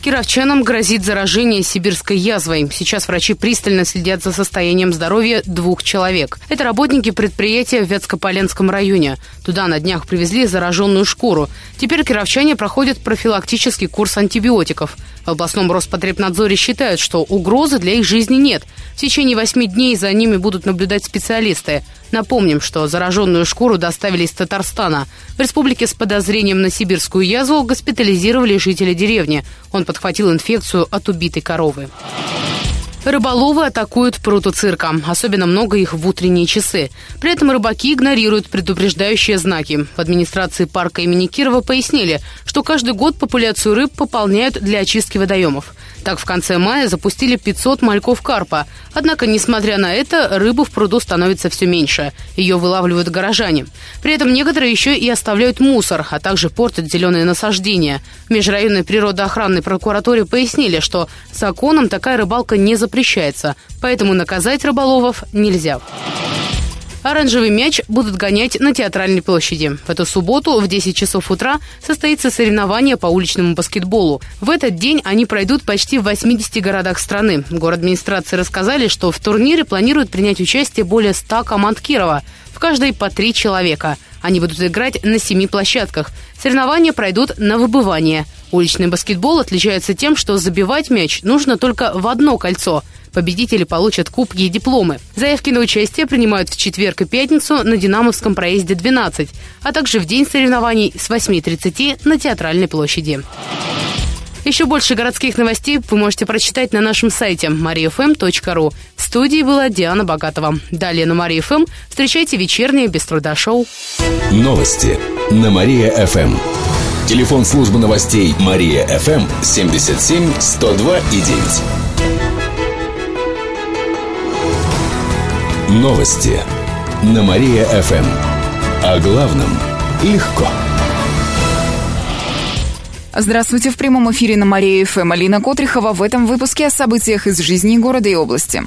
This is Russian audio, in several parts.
Кировчанам грозит заражение сибирской язвой. Сейчас врачи пристально следят за состоянием здоровья двух человек. Это работники предприятия в Вятскополенском районе. Туда на днях привезли зараженную шкуру. Теперь кировчане проходят профилактический курс антибиотиков. В областном Роспотребнадзоре считают, что угрозы для их жизни нет. В течение восьми дней за ними будут наблюдать специалисты. Напомним, что зараженную шкуру доставили из Татарстана. В республике с подозрением на сибирскую язву госпитализировали жители деревни. Он подхватил инфекцию от убитой коровы. Рыболовы атакуют пруты цирка. Особенно много их в утренние часы. При этом рыбаки игнорируют предупреждающие знаки. В администрации парка имени Кирова пояснили, что каждый год популяцию рыб пополняют для очистки водоемов. Так, в конце мая запустили 500 мальков карпа. Однако, несмотря на это, рыбы в пруду становится все меньше. Ее вылавливают горожане. При этом некоторые еще и оставляют мусор, а также портят зеленые насаждения. В межрайонной природоохранной прокуратуре пояснили, что законом такая рыбалка не запрещается, поэтому наказать рыболовов нельзя. Оранжевый мяч будут гонять на Театральной площади. В эту субботу в 10 часов утра состоится соревнование по уличному баскетболу. В этот день они пройдут почти в 80 городах страны. Город администрации рассказали, что в турнире планируют принять участие более 100 команд Кирова. В каждой по три человека. Они будут играть на семи площадках. Соревнования пройдут на выбывание. Уличный баскетбол отличается тем, что забивать мяч нужно только в одно кольцо – Победители получат кубки и дипломы. Заявки на участие принимают в четверг и пятницу на Динамовском проезде 12, а также в день соревнований с 8.30 на Театральной площади. Еще больше городских новостей вы можете прочитать на нашем сайте mariafm.ru. В студии была Диана Богатова. Далее на Мария ФМ встречайте вечернее без труда шоу. Новости на Мария-ФМ. Телефон службы новостей Мария-ФМ 77 102 и 9. Новости на Мария-ФМ. О главном легко. Здравствуйте. В прямом эфире на Мария-ФМ Алина Котрихова. В этом выпуске о событиях из жизни города и области.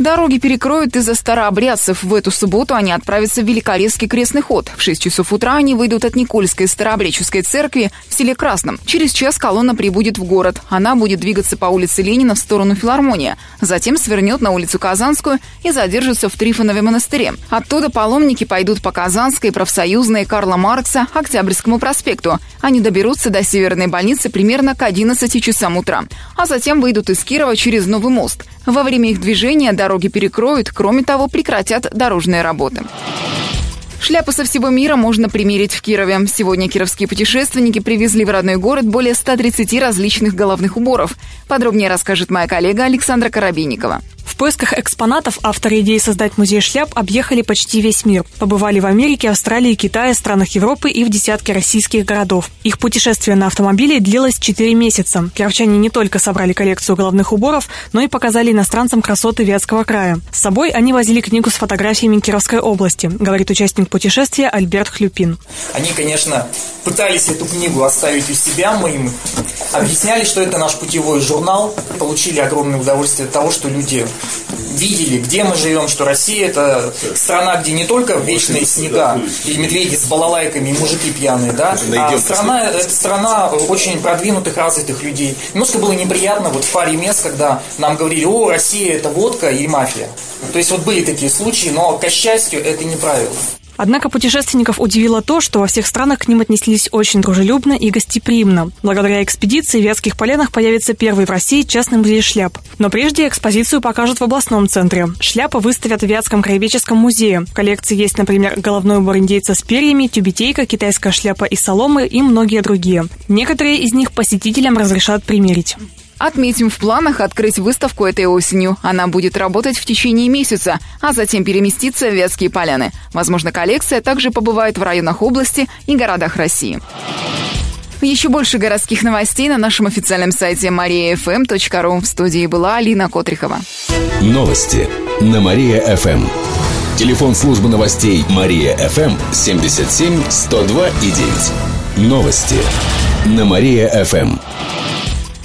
Дороги перекроют из-за старообрядцев. В эту субботу они отправятся в Великорецкий крестный ход. В 6 часов утра они выйдут от Никольской старообрядческой церкви в селе Красном. Через час колонна прибудет в город. Она будет двигаться по улице Ленина в сторону филармония. Затем свернет на улицу Казанскую и задержится в Трифонове монастыре. Оттуда паломники пойдут по Казанской, профсоюзной, Карла Маркса, Октябрьскому проспекту. Они доберутся до Северной больницы примерно к 11 часам утра. А затем выйдут из Кирова через Новый мост. Во время их движения дороги перекроют, кроме того, прекратят дорожные работы. Шляпы со всего мира можно примерить в Кирове. Сегодня кировские путешественники привезли в родной город более 130 различных головных уборов. Подробнее расскажет моя коллега Александра Коробейникова. Поисках экспонатов авторы идеи создать музей шляп объехали почти весь мир. Побывали в Америке, Австралии, Китае, странах Европы и в десятке российских городов. Их путешествие на автомобиле длилось 4 месяца. Кировчане не только собрали коллекцию головных уборов, но и показали иностранцам красоты Вятского края. С собой они возили книгу с фотографиями Кировской области, говорит участник путешествия Альберт Хлюпин. Они, конечно, пытались эту книгу оставить у себя, мы им объясняли, что это наш путевой журнал, получили огромное удовольствие от того, что люди видели, где мы живем, что Россия это страна, где не только вечные снега и медведи с балалайками и мужики пьяные, да, а страна, это страна очень продвинутых, развитых людей. Немножко было неприятно вот в паре мест, когда нам говорили, о, Россия это водка и мафия. То есть вот были такие случаи, но, к счастью, это не правило. Однако путешественников удивило то, что во всех странах к ним отнеслись очень дружелюбно и гостеприимно. Благодаря экспедиции в Вятских полянах появится первый в России частный музей шляп. Но прежде экспозицию покажут в областном центре. Шляпы выставят в Вятском краеведческом музее. В коллекции есть, например, головной убор индейца с перьями, тюбетейка, китайская шляпа из соломы и многие другие. Некоторые из них посетителям разрешат примерить. Отметим, в планах открыть выставку этой осенью. Она будет работать в течение месяца, а затем переместиться в Вятские поляны. Возможно, коллекция также побывает в районах области и городах России. Еще больше городских новостей на нашем официальном сайте mariafm.ru. В студии была Алина Котрихова. Новости на Мария-ФМ. Телефон службы новостей Мария-ФМ 77 102 и 9. Новости на Мария-ФМ.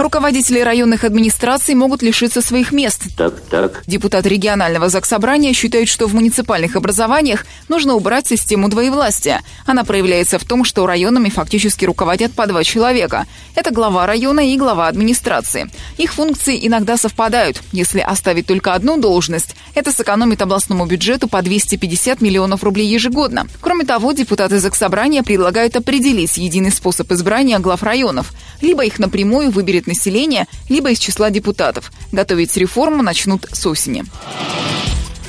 Руководители районных администраций могут лишиться своих мест. Так, так. Депутат регионального заксобрания считает, что в муниципальных образованиях нужно убрать систему двоевластия. Она проявляется в том, что районами фактически руководят по два человека. Это глава района и глава администрации. Их функции иногда совпадают. Если оставить только одну должность, это сэкономит областному бюджету по 250 миллионов рублей ежегодно. Кроме того, депутаты заксобрания предлагают определить единый способ избрания глав районов. Либо их напрямую выберет населения, либо из числа депутатов. Готовить реформу начнут с осени.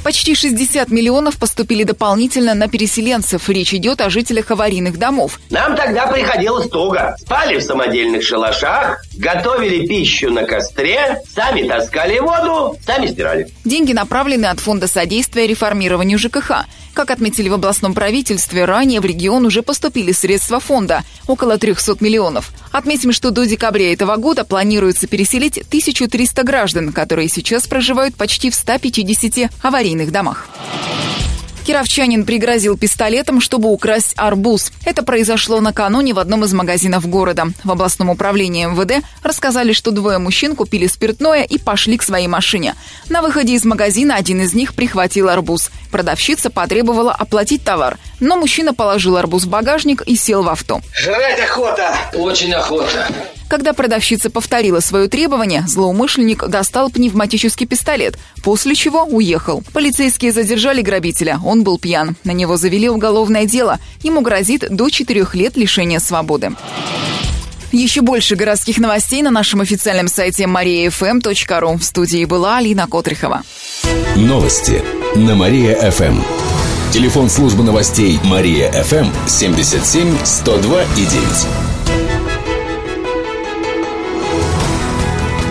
Почти 60 миллионов поступили дополнительно на переселенцев. Речь идет о жителях аварийных домов. Нам тогда приходилось туго. Спали в самодельных шалашах, готовили пищу на костре, сами таскали воду, сами стирали. Деньги направлены от Фонда содействия реформированию ЖКХ. Как отметили в областном правительстве, ранее в регион уже поступили средства фонда – около 300 миллионов. Отметим, что до декабря этого года планируется переселить 1300 граждан, которые сейчас проживают почти в 150 аварийных домах. Кировчанин пригрозил пистолетом, чтобы украсть арбуз. Это произошло накануне в одном из магазинов города. В областном управлении МВД рассказали, что двое мужчин купили спиртное и пошли к своей машине. На выходе из магазина один из них прихватил арбуз. Продавщица потребовала оплатить товар, но мужчина положил арбуз в багажник и сел в авто. Жрать охота! Очень охота. Когда продавщица повторила свое требование, злоумышленник достал пневматический пистолет, после чего уехал. Полицейские задержали грабителя, он был пьян. На него завели уголовное дело. Ему грозит до четырех лет лишения свободы. Еще больше городских новостей на нашем официальном сайте mariafm.ru. В студии была Алина Котрихова. Новости на Мария-ФМ. Телефон службы новостей Мария-ФМ 77 102 и 9.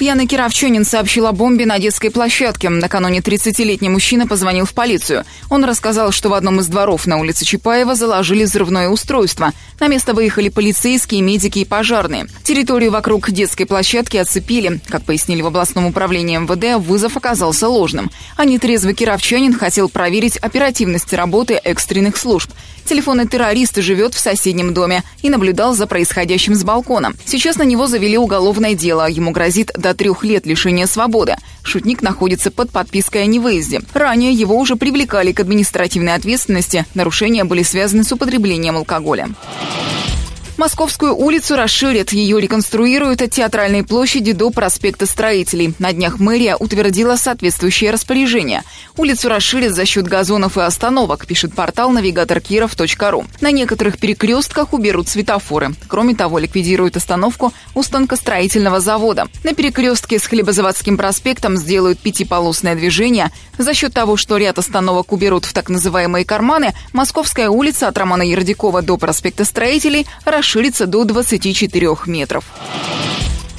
Пьяный кировчанин сообщил о бомбе на детской площадке. Накануне 30-летний мужчина позвонил в полицию. Он рассказал, что в одном из дворов на улице Чапаева заложили взрывное устройство. На место выехали полицейские, медики и пожарные. Территорию вокруг детской площадки оцепили. Как пояснили в областном управлении МВД, вызов оказался ложным. А нетрезвый кировчанин хотел проверить оперативность работы экстренных служб. Телефонный террорист живет в соседнем доме и наблюдал за происходящим с балкона. Сейчас на него завели уголовное дело. Ему грозит до трех лет лишения свободы. Шутник находится под подпиской о невыезде. Ранее его уже привлекали к административной ответственности. Нарушения были связаны с употреблением алкоголя. Московскую улицу расширят. Ее реконструируют от Театральной площади до проспекта Строителей. На днях мэрия утвердила соответствующее распоряжение. Улицу расширят за счет газонов и остановок, пишет портал навигаторкиров.ру. На некоторых перекрестках уберут светофоры. Кроме того, ликвидируют остановку у станкостроительного завода. На перекрестке с Хлебозаводским проспектом сделают пятиполосное движение. За счет того, что ряд остановок уберут в так называемые карманы, Московская улица от Романа Ярдикова до проспекта Строителей расширится до 24 метров.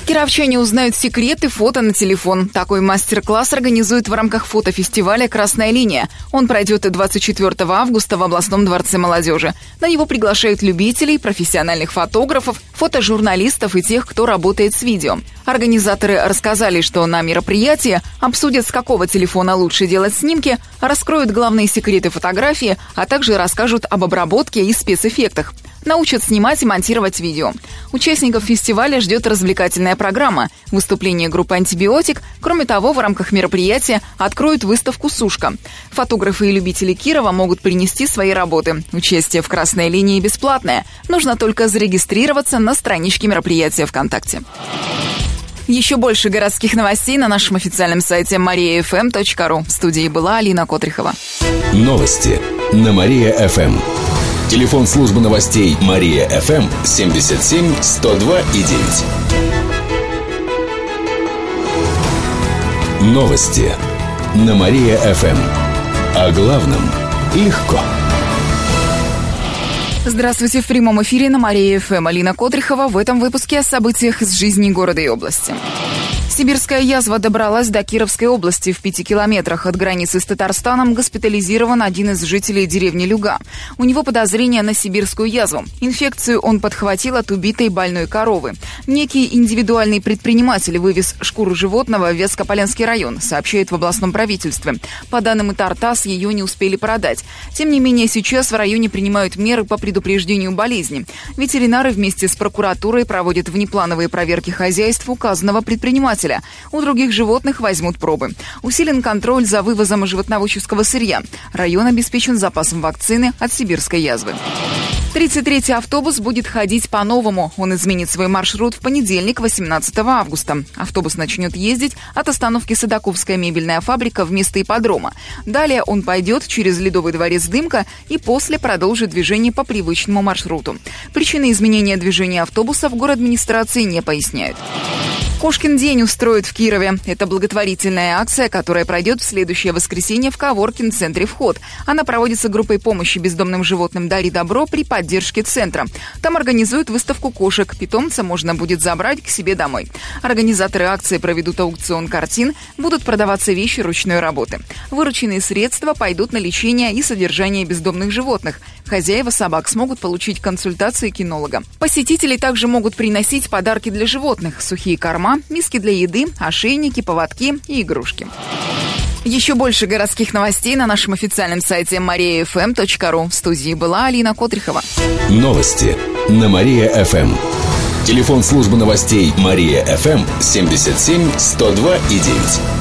Кировчане узнают секреты фото на телефон. Такой мастер-класс организует в рамках фотофестиваля «Красная линия». Он пройдет 24 августа в областном дворце молодежи. На него приглашают любителей, профессиональных фотографов, фотожурналистов и тех, кто работает с видео. Организаторы рассказали, что на мероприятии обсудят, с какого телефона лучше делать снимки, раскроют главные секреты фотографии, а также расскажут об обработке и спецэффектах научат снимать и монтировать видео. Участников фестиваля ждет развлекательная программа, выступление группы «Антибиотик». Кроме того, в рамках мероприятия откроют выставку «Сушка». Фотографы и любители Кирова могут принести свои работы. Участие в «Красной линии» бесплатное. Нужно только зарегистрироваться на страничке мероприятия ВКонтакте. Еще больше городских новостей на нашем официальном сайте mariafm.ru. В студии была Алина Котрихова. Новости на Мария-ФМ. Телефон службы новостей Мария ФМ 77 102 и 9. Новости на Мария ФМ. О главном легко. Здравствуйте, в прямом эфире на Мария ФМ. Алина Котрихова в этом выпуске о событиях из жизни города и области. Сибирская язва добралась до Кировской области. В пяти километрах от границы с Татарстаном госпитализирован один из жителей деревни Люга. У него подозрение на сибирскую язву. Инфекцию он подхватил от убитой больной коровы. Некий индивидуальный предприниматель вывез шкуру животного в Вескополенский район, сообщает в областном правительстве. По данным Тартас, ее не успели продать. Тем не менее, сейчас в районе принимают меры по предупреждению болезни. Ветеринары вместе с прокуратурой проводят внеплановые проверки хозяйств указанного предпринимателя покупателя. У других животных возьмут пробы. Усилен контроль за вывозом животноводческого сырья. Район обеспечен запасом вакцины от сибирской язвы. 33-й автобус будет ходить по-новому. Он изменит свой маршрут в понедельник, 18 августа. Автобус начнет ездить от остановки Садаковская мебельная фабрика вместо ипподрома. Далее он пойдет через Ледовый дворец Дымка и после продолжит движение по привычному маршруту. Причины изменения движения автобуса в город администрации не поясняют. Кошкин день устроят в Кирове. Это благотворительная акция, которая пройдет в следующее воскресенье в Коворкин-центре «Вход». Она проводится группой помощи бездомным животным «Дари добро» при поддержке центра. Там организуют выставку кошек. Питомца можно будет забрать к себе домой. Организаторы акции проведут аукцион картин, будут продаваться вещи ручной работы. Вырученные средства пойдут на лечение и содержание бездомных животных. Хозяева собак смогут получить консультации кинолога. Посетители также могут приносить подарки для животных, сухие корма, миски для еды, ошейники, поводки и игрушки. Еще больше городских новостей на нашем официальном сайте mariafm.ru. В студии была Алина Котрихова. Новости на Мария-ФМ. Телефон службы новостей Мария-ФМ 77 102 и 9.